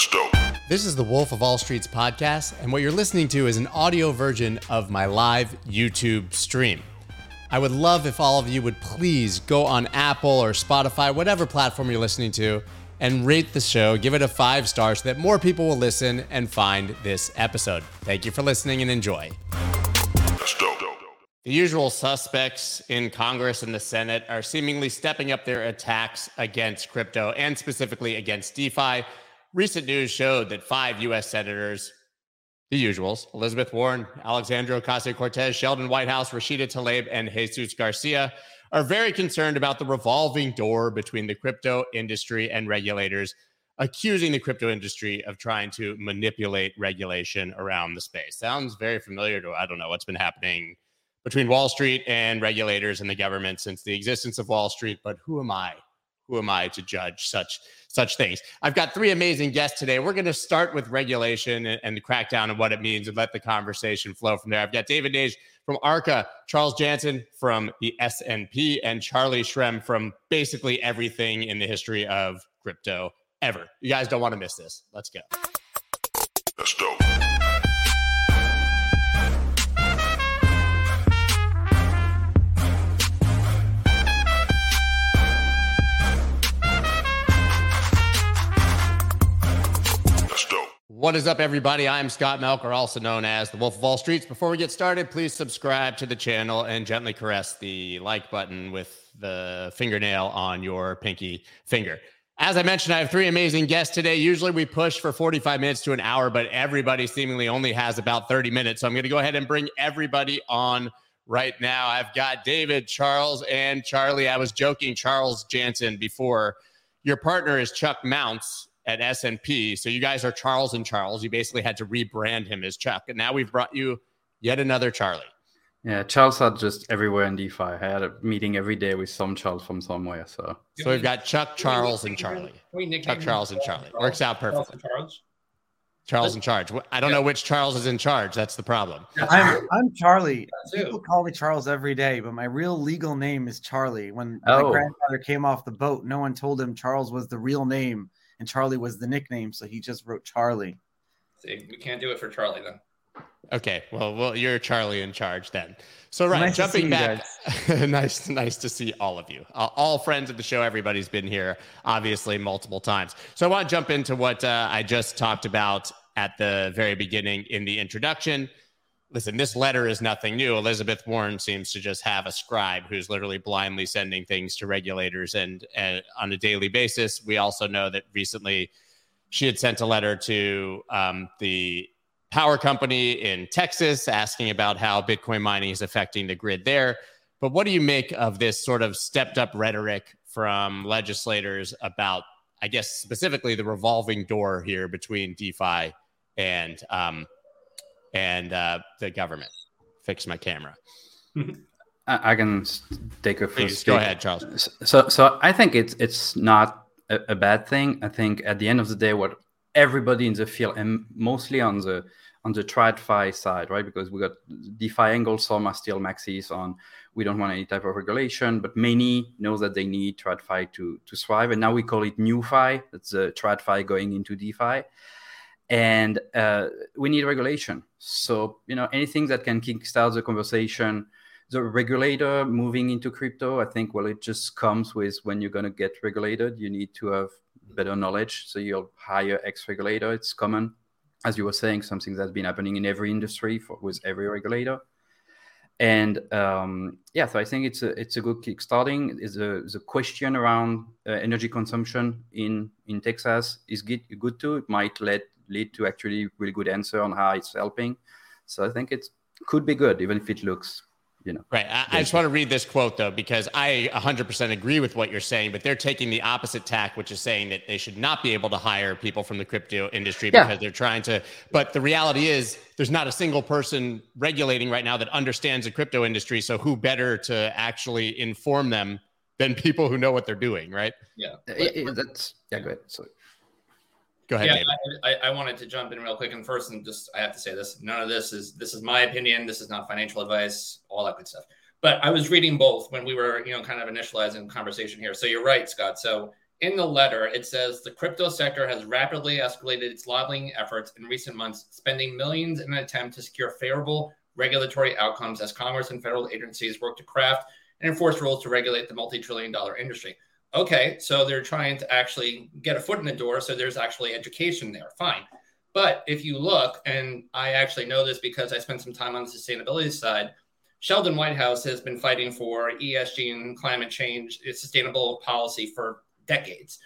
That's dope. This is the Wolf of All Streets podcast, and what you're listening to is an audio version of my live YouTube stream. I would love if all of you would please go on Apple or Spotify, whatever platform you're listening to, and rate the show. Give it a five star so that more people will listen and find this episode. Thank you for listening and enjoy. That's dope. The usual suspects in Congress and the Senate are seemingly stepping up their attacks against crypto and specifically against DeFi. Recent news showed that five U.S. senators, the usuals, Elizabeth Warren, Alexandria Ocasio Cortez, Sheldon Whitehouse, Rashida Tlaib, and Jesus Garcia, are very concerned about the revolving door between the crypto industry and regulators, accusing the crypto industry of trying to manipulate regulation around the space. Sounds very familiar to, I don't know, what's been happening between Wall Street and regulators and the government since the existence of Wall Street. But who am I? Who am I to judge such such things? I've got three amazing guests today. We're going to start with regulation and, and the crackdown and what it means, and let the conversation flow from there. I've got David Nage from Arca, Charles Jansen from the S&P, and Charlie Shrem from basically everything in the history of crypto ever. You guys don't want to miss this. Let's go. Let's go. What is up, everybody? I'm Scott Melker, also known as the Wolf of All Streets. Before we get started, please subscribe to the channel and gently caress the like button with the fingernail on your pinky finger. As I mentioned, I have three amazing guests today. Usually we push for 45 minutes to an hour, but everybody seemingly only has about 30 minutes. So I'm going to go ahead and bring everybody on right now. I've got David, Charles, and Charlie. I was joking, Charles Jansen, before. Your partner is Chuck Mounts at S&P. So you guys are Charles and Charles. You basically had to rebrand him as Chuck. And now we've brought you yet another Charlie. Yeah, Charles are just everywhere in DeFi. I had a meeting every day with some Charles from somewhere. So, so we've got Chuck, Charles, and Charlie. Chuck, Charles, and Charlie. Works out perfectly. Charles. Charles in charge. I don't know which Charles is in charge. That's the problem. I'm I'm Charlie. People call me Charles every day, but my real legal name is Charlie. When oh. my grandfather came off the boat, no one told him Charles was the real name and Charlie was the nickname, so he just wrote Charlie. See, we can't do it for Charlie then. Okay, well, well, you're Charlie in charge then. So, right, nice jumping back, nice, nice to see all of you, uh, all friends of the show. Everybody's been here, obviously, multiple times. So, I want to jump into what uh, I just talked about at the very beginning in the introduction listen, this letter is nothing new. Elizabeth Warren seems to just have a scribe who's literally blindly sending things to regulators and, and on a daily basis. We also know that recently she had sent a letter to um, the power company in Texas asking about how Bitcoin mining is affecting the grid there. But what do you make of this sort of stepped up rhetoric from legislators about, I guess, specifically the revolving door here between DeFi and um, and uh, the government. Fix my camera. I can take a first. Please, go ahead, Charles. So, so I think it's it's not a, a, bad thing. I think at the end of the day, what everybody in the field, and mostly on the on the TradFi side, right? Because we got DeFi angle, some are still maxis on. We don't want any type of regulation, but many know that they need TradFi to to thrive, and now we call it NewFi. That's the TradFi going into DeFi and uh, we need regulation. So you know anything that can kickstart the conversation, the regulator moving into crypto. I think well, it just comes with when you're going to get regulated, you need to have better knowledge. So you'll hire ex regulator. It's common, as you were saying, something that's been happening in every industry for, with every regulator. And um, yeah, so I think it's a it's a good kickstarting. Is a the question around uh, energy consumption in in Texas is good good too. It might let lead to actually really good answer on how it's helping. So I think it could be good, even if it looks you know. Right. I, I, just want to read this quote though, because I 100% agree with what you're saying, but they're taking the opposite tack, which is saying that they should not be able to hire people from the crypto industry yeah. because they're trying to. But the reality is, there's not a single person regulating right now that understands the crypto industry. So who better to actually inform them than people who know what they're doing, right? Yeah. Uh, that's yeah. Good. So Go ahead. Yeah, I, I, wanted to jump in real quick and first, and just I have to say this: none of this is this is my opinion. This is not financial advice. All that good stuff. But I was reading both when we were, you know, kind of initializing the conversation here. So you're right, Scott. So in the letter, it says the crypto sector has rapidly escalated its lobbying efforts in recent months, spending millions in an attempt to secure favorable regulatory outcomes as Congress and federal agencies work to craft and enforce rules to regulate the multi trillion dollar industry. Okay, so they're trying to actually get a foot in the door. So there's actually education there. Fine. But if you look, and I actually know this because I spent some time on the sustainability side, Sheldon Whitehouse has been fighting for ESG and climate change, sustainable policy for decades.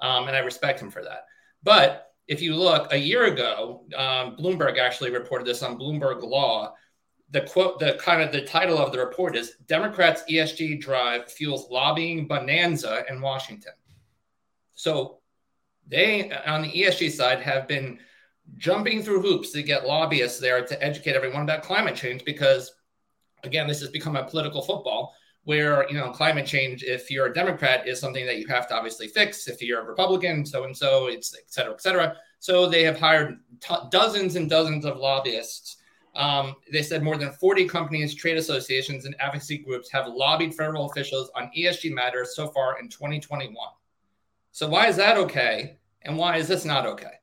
Um, and I respect him for that. But if you look, a year ago, um, Bloomberg actually reported this on Bloomberg Law. The quote, the kind of the title of the report is Democrats' ESG drive fuels lobbying bonanza in Washington. So they, on the ESG side, have been jumping through hoops to get lobbyists there to educate everyone about climate change because again this has become a political football where you know climate change if you're a democrat is something that you have to obviously fix if you're a republican so and so it's et cetera et cetera so they have hired t- dozens and dozens of lobbyists um, they said more than 40 companies trade associations and advocacy groups have lobbied federal officials on esg matters so far in 2021 so why is that okay and why is this not okay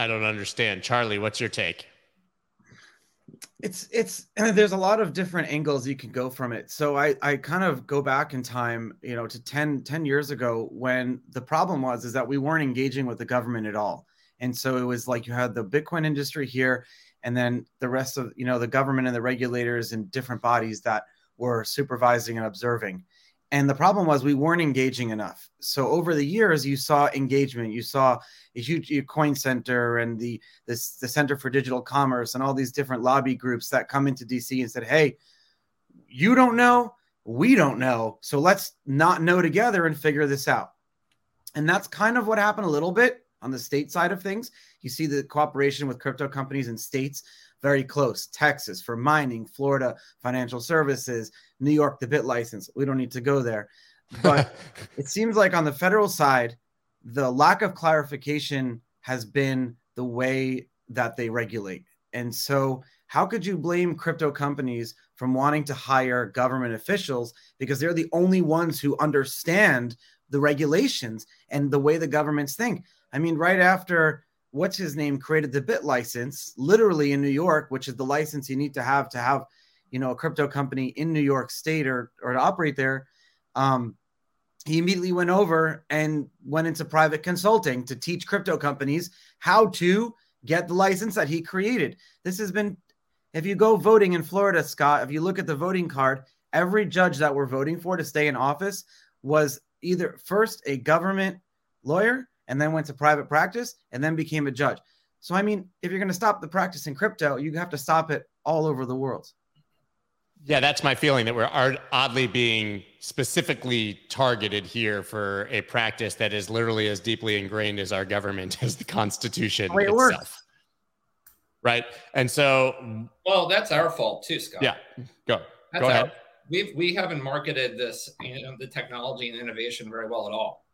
I don't understand. Charlie, what's your take? It's it's there's a lot of different angles you can go from it. So I I kind of go back in time, you know, to 10 10 years ago when the problem was is that we weren't engaging with the government at all. And so it was like you had the Bitcoin industry here and then the rest of, you know, the government and the regulators and different bodies that were supervising and observing. And the problem was we weren't engaging enough. So over the years, you saw engagement. You saw a huge Coin Center and the this, the Center for Digital Commerce and all these different lobby groups that come into DC and said, "Hey, you don't know, we don't know, so let's not know together and figure this out." And that's kind of what happened a little bit on the state side of things. You see the cooperation with crypto companies and states very close. Texas for mining, Florida financial services, New York the bit license. We don't need to go there. But it seems like on the federal side, the lack of clarification has been the way that they regulate. And so, how could you blame crypto companies from wanting to hire government officials because they're the only ones who understand the regulations and the way the governments think? I mean, right after what's his name created the bit license, literally in New York, which is the license you need to have to have, you know, a crypto company in New York State or or to operate there. Um, he immediately went over and went into private consulting to teach crypto companies how to get the license that he created. This has been, if you go voting in Florida, Scott, if you look at the voting card, every judge that we're voting for to stay in office was either first a government lawyer and then went to private practice and then became a judge. So, I mean, if you're going to stop the practice in crypto, you have to stop it all over the world. Yeah, that's my feeling that we're oddly being specifically targeted here for a practice that is literally as deeply ingrained as our government as the Constitution it itself. Works. Right. And so, well, that's our fault too, Scott. Yeah. Go. That's go ahead. Our, we've we haven't marketed this, you know, the technology and innovation very well at all.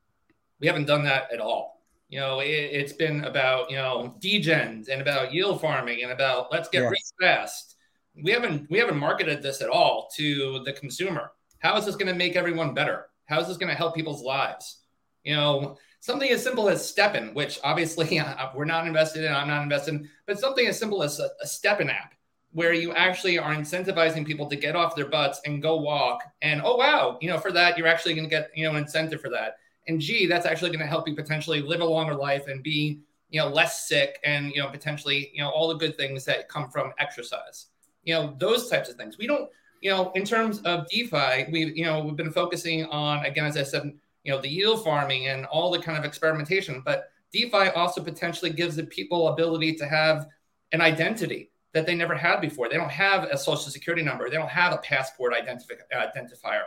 We haven't done that at all. You know, it, has been about you know degens and about yield farming and about let's get yes. rich fast. We haven't we haven't marketed this at all to the consumer. How is this going to make everyone better? How is this going to help people's lives? You know, something as simple as STEPN, which obviously uh, we're not invested in, I'm not invested in, but something as simple as a, a STEPN app where you actually are incentivizing people to get off their butts and go walk. And oh wow, you know, for that you're actually going to get you know an incentive for that and G, that's actually going to help you potentially live a longer life and be, you know, less sick and, you know, potentially, you know, all the good things that come from exercise. You know, those types of things. We don't, you know, in terms of DeFi, we, you know, we've been focusing on, again, as I said, you know, the yield farming and all the kind of experimentation, but DeFi also potentially gives the people ability to have an identity that they never had before. They don't have a social security number. They don't have a passport identifi- uh, identifier.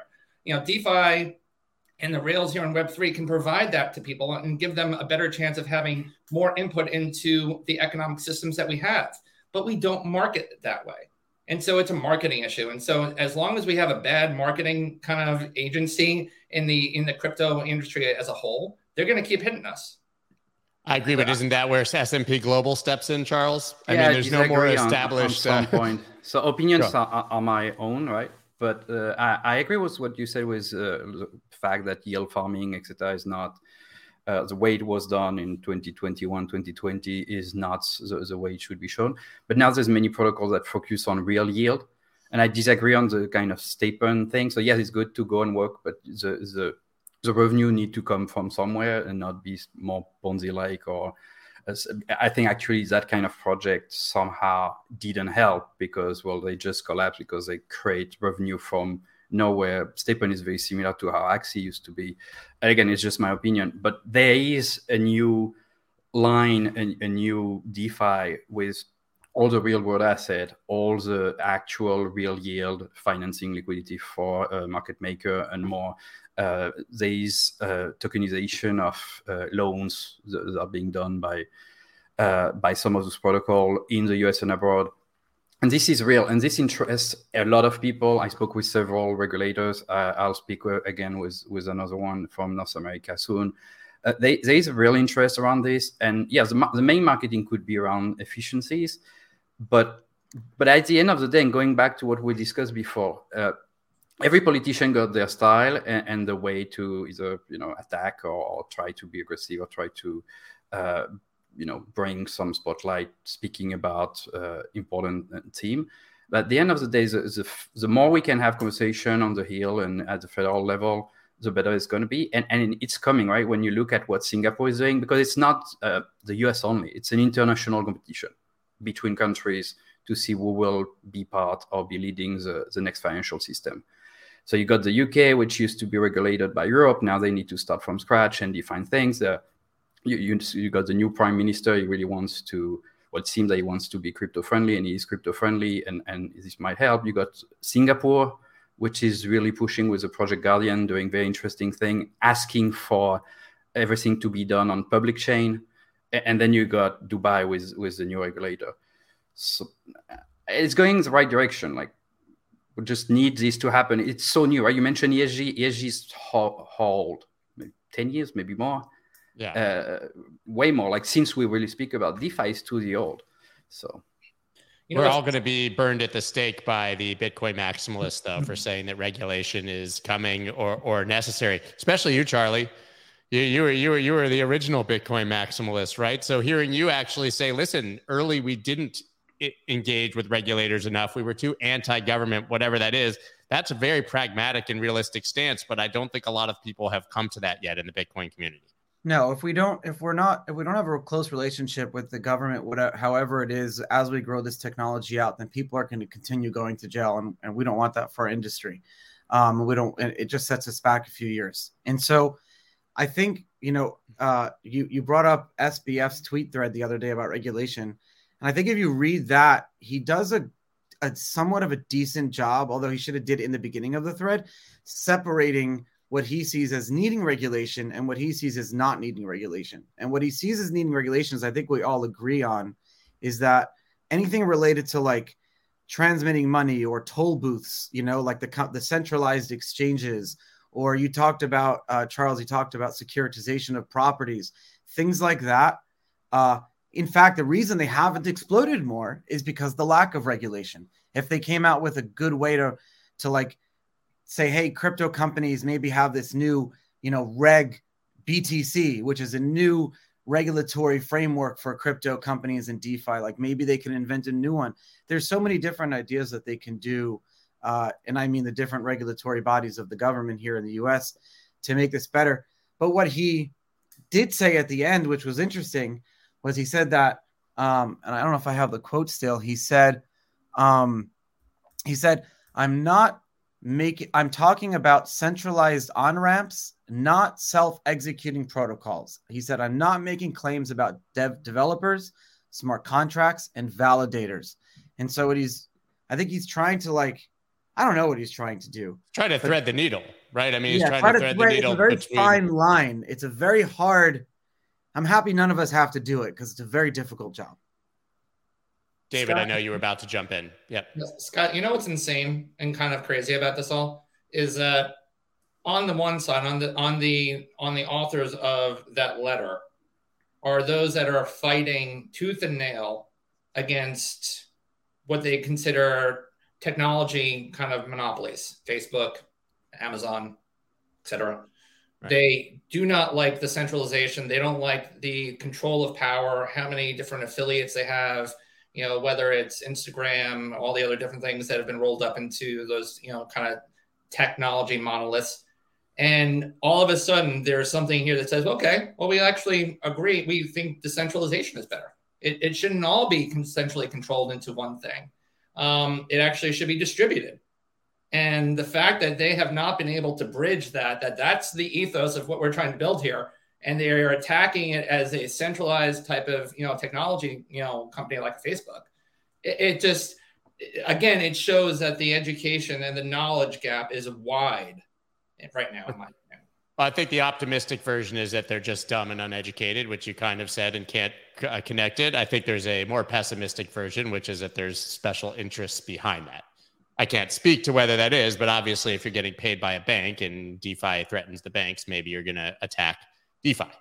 You know, DeFi and the Rails here on Web3 can provide that to people and give them a better chance of having more input into the economic systems that we have. But we don't market it that way. And so it's a marketing issue. And so as long as we have a bad marketing kind of agency in the in the crypto industry as a whole, they're going to keep hitting us. I agree, but isn't that where S&P Global steps in, Charles? I yeah, mean, there's no more established on, on some uh, point. So opinions are, are, my own, right? But uh, I, I, agree with what you said with uh, the fact that yield farming, etc., is not uh, the way it was done in 2021, 2020 is not the, the, way it should be shown. But now there's many protocols that focus on real yield, and I disagree on the kind of STEPN thing. So yes, it's good to go and work, but the the the revenue need to come from somewhere and not be more Ponzi-like or I think actually that kind of project somehow didn't help because well they just collapsed because they create revenue from nowhere. STEPN is very similar to how Axie used to be. And again, it's just my opinion, but there is a new line, a, a new DeFi with all the real world asset, all the actual real yield financing liquidity for a market maker and more. Uh, there is uh, tokenization of uh, loans that are being done by uh, by some of those protocol in the US and abroad. And this is real, and this interests a lot of people. I spoke with several regulators. Uh, I'll speak again with with another one from North America soon. They, there is a real interest around this, and yes, the, the main marketing could be around efficiencies, but but at the end of the day, and going back to what we discussed before, uh, every politician got their style and, and, the way to either you know attack or, or, try to be aggressive or try to uh, you know bring some spotlight speaking about uh, important uh, team. But at the end of the day the, the, the, more we can have conversation on the hill and at the federal level the better it's going to be. And, and it's coming right? When you look at what singapore is doing because it's not uh, the us only it's an international competition between countries to see who will be part or be leading the, the next financial system so you got the UK, which used to be regulated by Europe. Now they need to start from scratch and define things. Uh, you, you, you got the new prime minister. He really wants to. Well, it seems that he wants to be crypto friendly, and he is crypto friendly, and and this might help. You got Singapore, which is really pushing with the Project Guardian, doing very interesting thing, asking for everything to be done on public chain, and then you got Dubai with with the new regulator. So it's going the right direction. Like just need this to happen. It's so new, right? You mentioned ESG. ESG's hold ten years, maybe more. Yeah, uh, way more. Like since we really speak about DeFi is too the old. So you know, We're all going to be burned at the stake by the Bitcoin maximalists, though, for saying that regulation is coming or or necessary. Especially you, Charlie. You, you were you were you were the original Bitcoin maximalist, right? So hearing you actually say, "Listen, early we didn't engage with regulators enough. We were too anti-government, whatever that is. That's a very pragmatic and realistic stance, but I don't think a lot of people have come to that yet in the Bitcoin community. No, if we don't, if we're not, if we don't have a close relationship with the government, whatever, however it is, as we grow this technology out, then people are going to continue going to jail, and, and we don't want that for our industry. Um, we don't. It just sets us back a few years, and so I think you know, uh, you you brought up SBF's tweet thread the other day about regulation and I think if you read that, he does a, a somewhat of a decent job, although he should have did in the beginning of the thread, separating what he sees as needing regulation and what he sees as not needing regulation. And what he sees as needing regulations, I think we all agree on, is that anything related to like transmitting money or toll booths, you know, like the the centralized exchanges, or you talked about uh, Charles, you talked about securitization of properties, things like that. Uh, in fact, the reason they haven't exploded more is because the lack of regulation. If they came out with a good way to to like say, hey, crypto companies maybe have this new, you know, reg BTC, which is a new regulatory framework for crypto companies and DeFi. Like maybe they can invent a new one. There's so many different ideas that they can do. Uh, and I mean the different regulatory bodies of the government here in the US to make this better. But what he did say at the end, which was interesting, was he said that, um, and I don't know if I have the quote still. He said, um, he said, "I'm not making. I'm talking about centralized on ramps, not self-executing protocols." He said, "I'm not making claims about dev developers, smart contracts, and validators." And so what he's, I think he's trying to like, I don't know what he's trying to do. Try to thread the needle, right? I mean, he's yeah, trying to thread, thread the needle. It's a very between... fine line. It's a very hard I'm happy none of us have to do it because it's a very difficult job. David, Scott, I know you were about to jump in. Yep. Scott, you know what's insane and kind of crazy about this all is that on the one side, on the on the on the authors of that letter are those that are fighting tooth and nail against what they consider technology kind of monopolies, Facebook, Amazon, etc. They do not like the centralization. They don't like the control of power, how many different affiliates they have, you know, whether it's Instagram, all the other different things that have been rolled up into those, you know, kind of technology monoliths. And all of a sudden, there's something here that says, okay, well, we actually agree. We think decentralization is better. It, it shouldn't all be centrally controlled into one thing. Um, it actually should be distributed. And the fact that they have not been able to bridge that, that that's the ethos of what we're trying to build here. And they are attacking it as a centralized type of, you know, technology, you know, company like Facebook. It, it just, again, it shows that the education and the knowledge gap is wide right now, in my opinion. I think the optimistic version is that they're just dumb and uneducated, which you kind of said and can't uh, connect it. I think there's a more pessimistic version, which is that there's special interests behind that. I can't speak to whether that is, but obviously, if you're getting paid by a bank and DeFi threatens the banks, maybe you're going to attack DeFi.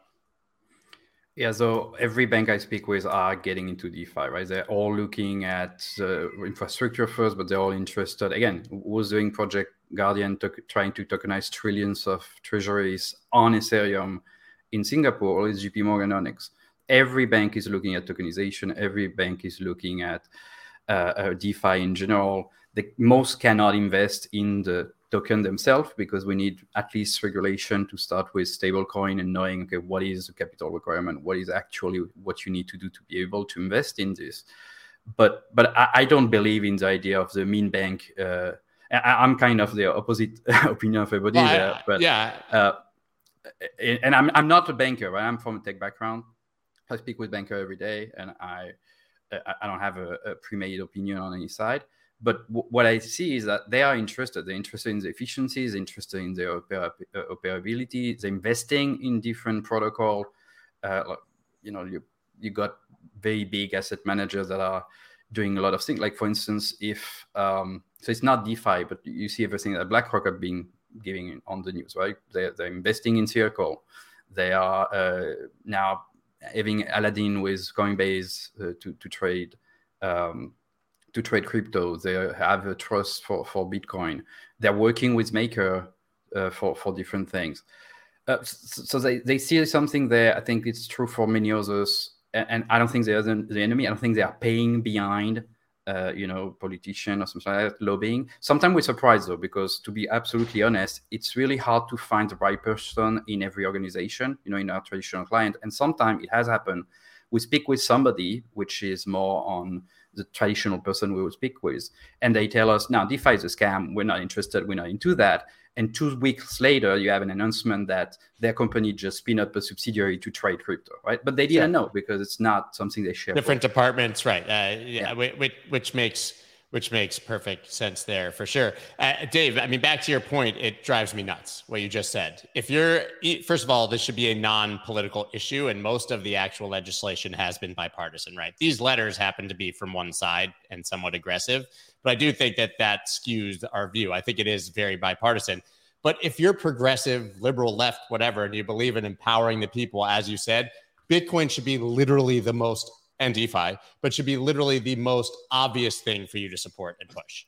Yeah, so every bank I speak with are getting into DeFi, right? They're all looking at uh, infrastructure first, but they're all interested. Again, was doing Project Guardian to- trying to tokenize trillions of treasuries on Ethereum in Singapore, or is JP Morgan Onyx. Every bank is looking at tokenization. Every bank is looking at uh, uh, DeFi in general the most cannot invest in the token themselves because we need at least regulation to start with stablecoin and knowing okay what is the capital requirement? What is actually what you need to do to be able to invest in this? But but i, I don't believe in the idea of the mean bank uh, I, am kind of the opposite opinion of everybody well, there but yeah. uh, and I'm, I'm not a banker right? I'm from a tech background. I speak with banker every day and i i don't have a, a pre-made opinion on any side but w- what I see is that they are interested. They're interested in the efficiencies, interested in the oper- uh, operability. They're investing in different protocol. Uh, you know, you you got very big asset managers that are doing a lot of things. Like for instance, if um, so, it's not DeFi, but you see everything that BlackRock have been giving on the news, right? They're, they're investing in Circle. They are uh, now having Aladdin with Coinbase uh, to to trade. Um, to trade crypto. They have a trust for, for Bitcoin. They're working with Maker uh, for, for different things. Uh, so they, they see something there. I think it's true for many others. And, and I don't think they are the, the, enemy. I don't think they are paying behind, uh, you know, politician or something like that, lobbying. Sometimes we're surprised though, because to be absolutely honest, it's really hard to find the right person in every organization, you know, in our traditional client. And sometimes it has happened. We speak with somebody which is more on the traditional person we would speak with. And they tell us, now DeFi is a scam. We're not interested. We're not into that. And two weeks later, you have an announcement that their company just spin up a subsidiary to trade crypto, right? But they didn't know because it's not something they share. Different with. departments, right? Uh, yeah, yeah. Which, which makes which makes perfect sense there for sure. Uh, Dave, I mean, back to your point, it drives me nuts what you just said. If you're, first of all, this should be a non political issue, and most of the actual legislation has been bipartisan, right? These letters happen to be from one side and somewhat aggressive, but I do think that that skews our view. I think it is very bipartisan. But if you're progressive, liberal, left, whatever, and you believe in empowering the people, as you said, Bitcoin should be literally the most and DeFi, but should be literally the most obvious thing for you to support and push.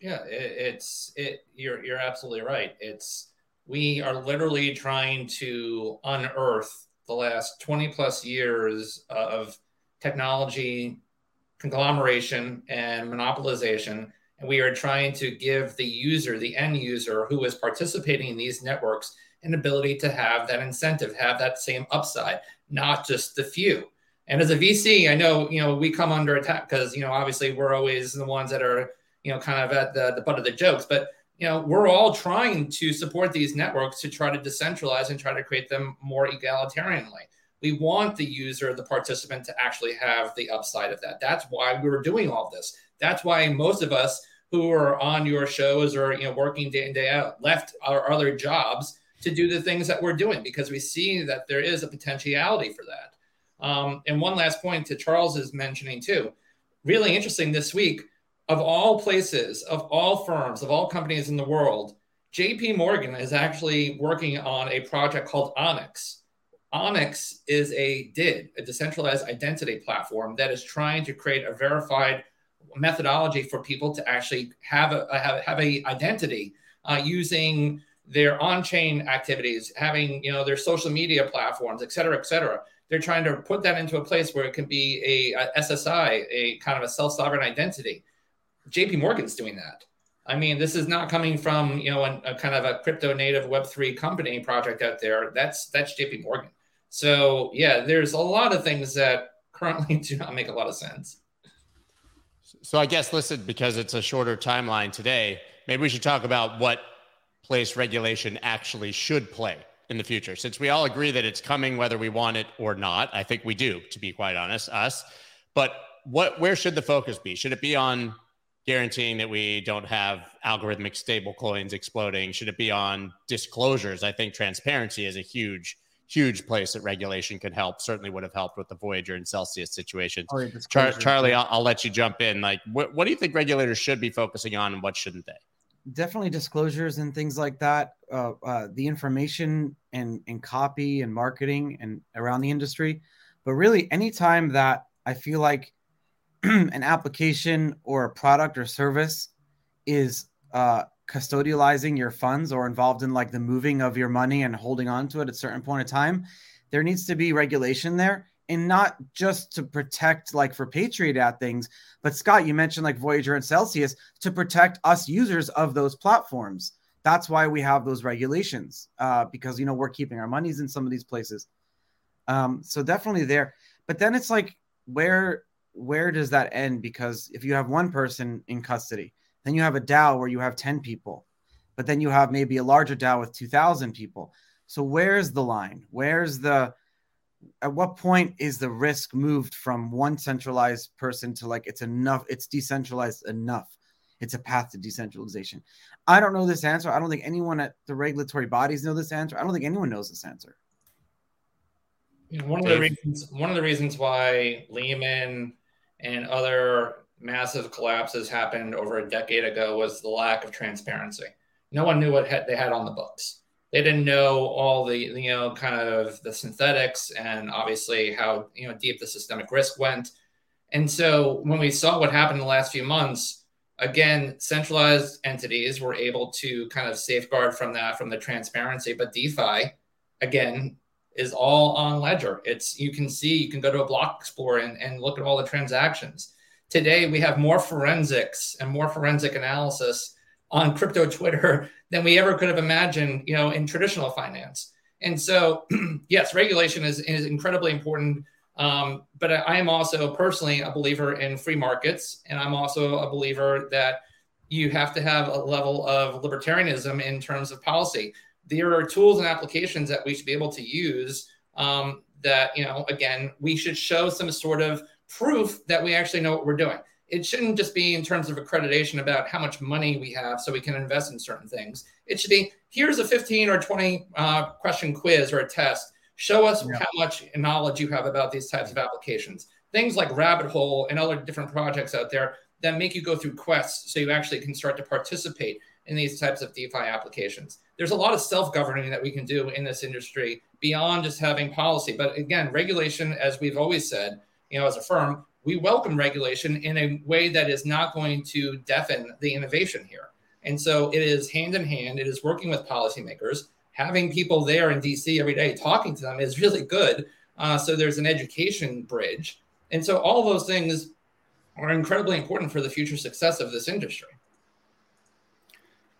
Yeah, it, it's it. You're you're absolutely right. It's we are literally trying to unearth the last 20 plus years of technology conglomeration and monopolization and we are trying to give the user the end user who is participating in these networks an ability to have that incentive have that same upside not just the few and as a VC, I know you know we come under attack because you know obviously we're always the ones that are you know kind of at the, the butt of the jokes, but you know we're all trying to support these networks to try to decentralize and try to create them more egalitarianly. We want the user, the participant, to actually have the upside of that. That's why we were doing all this. That's why most of us who are on your shows or you know working day in day out left our other jobs to do the things that we're doing because we see that there is a potentiality for that. Um, and one last point to Charles is mentioning too. Really interesting this week. Of all places, of all firms, of all companies in the world, JP Morgan is actually working on a project called Onyx. Onyx is a DID, a decentralized identity platform that is trying to create a verified methodology for people to actually have a have, have a identity uh, using their on-chain activities, having you know their social media platforms, et cetera, et cetera. They're trying to put that into a place where it can be a, a SSI, a kind of a self-sovereign identity. JP Morgan's doing that. I mean, this is not coming from you know a, a kind of a crypto native Web three company project out there. That's that's JP Morgan. So yeah, there's a lot of things that currently do not make a lot of sense. So I guess listen, because it's a shorter timeline today, maybe we should talk about what place regulation actually should play in the future. Since we all agree that it's coming whether we want it or not, I think we do, to be quite honest, us. But what where should the focus be? Should it be on guaranteeing that we don't have algorithmic stable coins exploding? Should it be on disclosures? I think transparency is a huge, huge place that regulation could help. Certainly would have helped with the Voyager and Celsius situations. Oh, Char- Charlie, I'll, I'll, let you jump in. Like, what, what do you think regulators should be focusing on and what shouldn't they? Definitely disclosures and things like that. Uh, uh, the information and, and copy and marketing and around the industry. But really, anytime that I feel like an application or a product or service is uh, custodializing your funds or involved in like the moving of your money and holding on to it at a certain point of time, there needs to be regulation there and not just to protect like for Patriot Act things, but Scott, you mentioned like Voyager and Celsius to protect us users of those platforms. That's why we have those regulations uh, because you know we're keeping our monies in some of these places. Um, so definitely there, but then it's like where where does that end? Because if you have one person in custody, then you have a DAO where you have 10 people, but then you have maybe a larger DAO with 2,000 people. So where's the line? Where's the, at what point is the risk moved from one centralized person to like it's enough, it's decentralized enough? It's a path to decentralization. I don't know this answer. I don't think anyone at the regulatory bodies know this answer. I don't think anyone knows this answer. You know, one of the reasons one of the reasons why Lehman and other massive collapses happened over a decade ago was the lack of transparency. No one knew what they had on the books. They didn't know all the you know kind of the synthetics and obviously how you know deep the systemic risk went. And so when we saw what happened in the last few months, again, centralized entities were able to kind of safeguard from that from the transparency, but DeFi again is all on Ledger. It's you can see, you can go to a block explorer and, and look at all the transactions. Today we have more forensics and more forensic analysis on crypto Twitter than we ever could have imagined, you know, in traditional finance. And so, yes, regulation is, is incredibly important. Um, but I, I am also personally a believer in free markets, and I'm also a believer that you have to have a level of libertarianism in terms of policy there are tools and applications that we should be able to use um, that you know again we should show some sort of proof that we actually know what we're doing it shouldn't just be in terms of accreditation about how much money we have so we can invest in certain things it should be here's a 15 or 20 uh, question quiz or a test show us yeah. how much knowledge you have about these types of applications things like rabbit hole and other different projects out there that make you go through quests so you actually can start to participate in these types of DeFi applications. There's a lot of self governing that we can do in this industry beyond just having policy. But again, regulation, as we've always said, you know, as a firm, we welcome regulation in a way that is not going to deafen the innovation here. And so it is hand in hand, it is working with policymakers. Having people there in DC every day talking to them is really good. Uh, so there's an education bridge. And so all those things are incredibly important for the future success of this industry.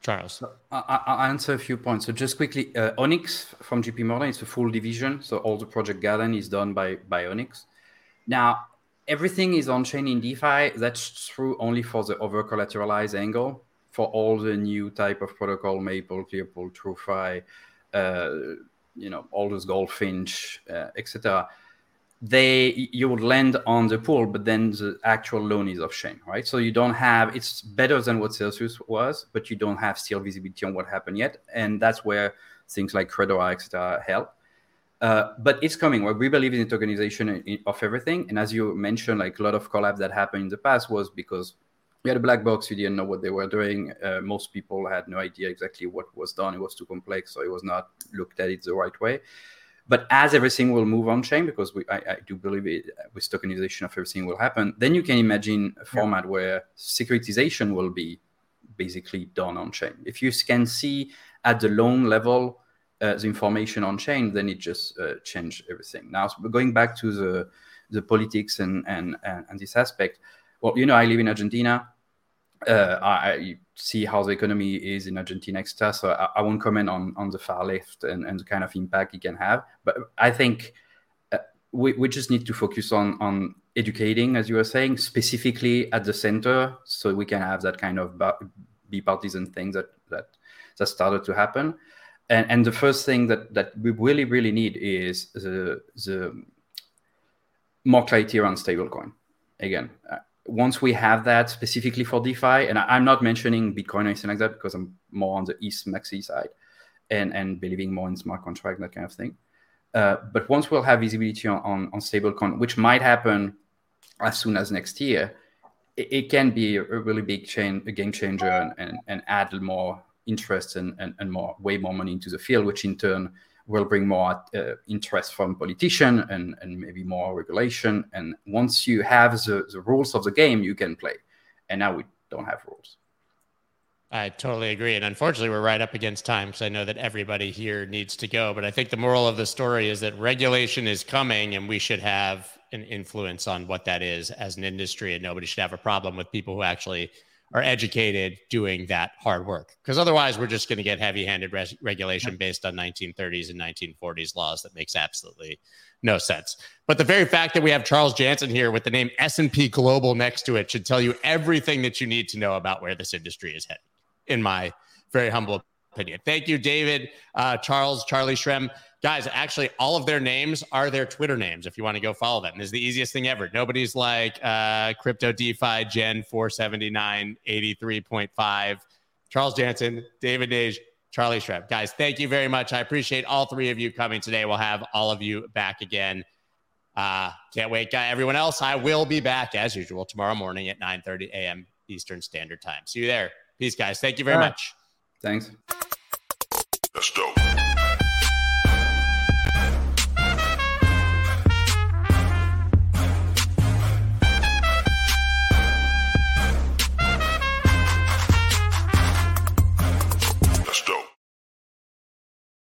Charles. So I, will answer a few points. So just quickly, uh, Onyx from JP Morgan is a full division. So all the project Guardian is done by, by Onyx. Now, everything is on chain in DeFi. That's true only for the over collateralized angle. For all the new type of protocol, Maple, Clearpool, TrueFi, uh, you know, all those Goldfinch, uh, etc they you would land on the pool, but then the actual loan is off chain, right? So you don't have it's better than what Celsius was, but you don't have still visibility on what happened yet, and that's where things like Credora, etc., help. Uh, but it's coming. Well, we believe in the organization of everything, and as you mentioned, like a lot of collabs that happened in the past was because we had a black box. You didn't know what they were doing. Uh, most people had no idea exactly what was done. It was too complex, so it was not looked at it the right way. But as everything will move on chain, because we, I, I do believe it, with tokenization of everything will happen, then you can imagine a format yeah. where securitization will be basically done on chain. If you can see at the loan level uh, the information on chain, then it just uh, changed everything. Now, so going back to the the politics and, and and and this aspect, well, you know, I live in Argentina. Uh, I see how the economy is in Argentina, etc. So I, I, won't comment on, on the far left and, and the kind of impact it can have. But I think uh, we, we just need to focus on on educating, as you were saying, specifically at the center, so we can have that kind of bipartisan thing that that that started to happen. And, and the first thing that, that we really really need is the the more clarity around stablecoin. Again, uh, once we have that specifically for DeFi, and I, am not mentioning Bitcoin or anything like that because I'm more on the East Maxi side and, and believing more in smart contract, that kind of thing. Uh, but once we'll have visibility on, on, on stablecoin, which might happen as soon as next year, it, it can be a really big chain, a game changer and, and, and add more interest and, and, and more way more money into the field, which in turn will bring more uh, interest from politicians and, and maybe more regulation. And once you have the, the rules of the game, you can play. And now we don't have rules. I totally agree. And unfortunately, we're right up against time because I know that everybody here needs to go. But I think the moral of the story is that regulation is coming and we should have an influence on what that is as an industry. And nobody should have a problem with people who actually are educated doing that hard work. Because otherwise, we're just going to get heavy-handed res- regulation based on 1930s and 1940s laws that makes absolutely no sense. But the very fact that we have Charles Jansen here with the name S&P Global next to it should tell you everything that you need to know about where this industry is headed, in my very humble opinion. Thank you, David, uh, Charles, Charlie Shrem guys, actually, all of their names are their Twitter names. If you want to go follow them, this is the easiest thing ever. Nobody's like uh, Crypto DeFi Gen 479 83.5. Charles Jansen, David Nage, Charlie Shrem. Guys, thank you very much. I appreciate all three of you coming today. We'll have all of you back again. Uh, can't wait, guy. Everyone else, I will be back as usual tomorrow morning at 9 30 a.m. Eastern Standard Time. See you there. Peace, guys. Thank you very much. Thanks. Let's go.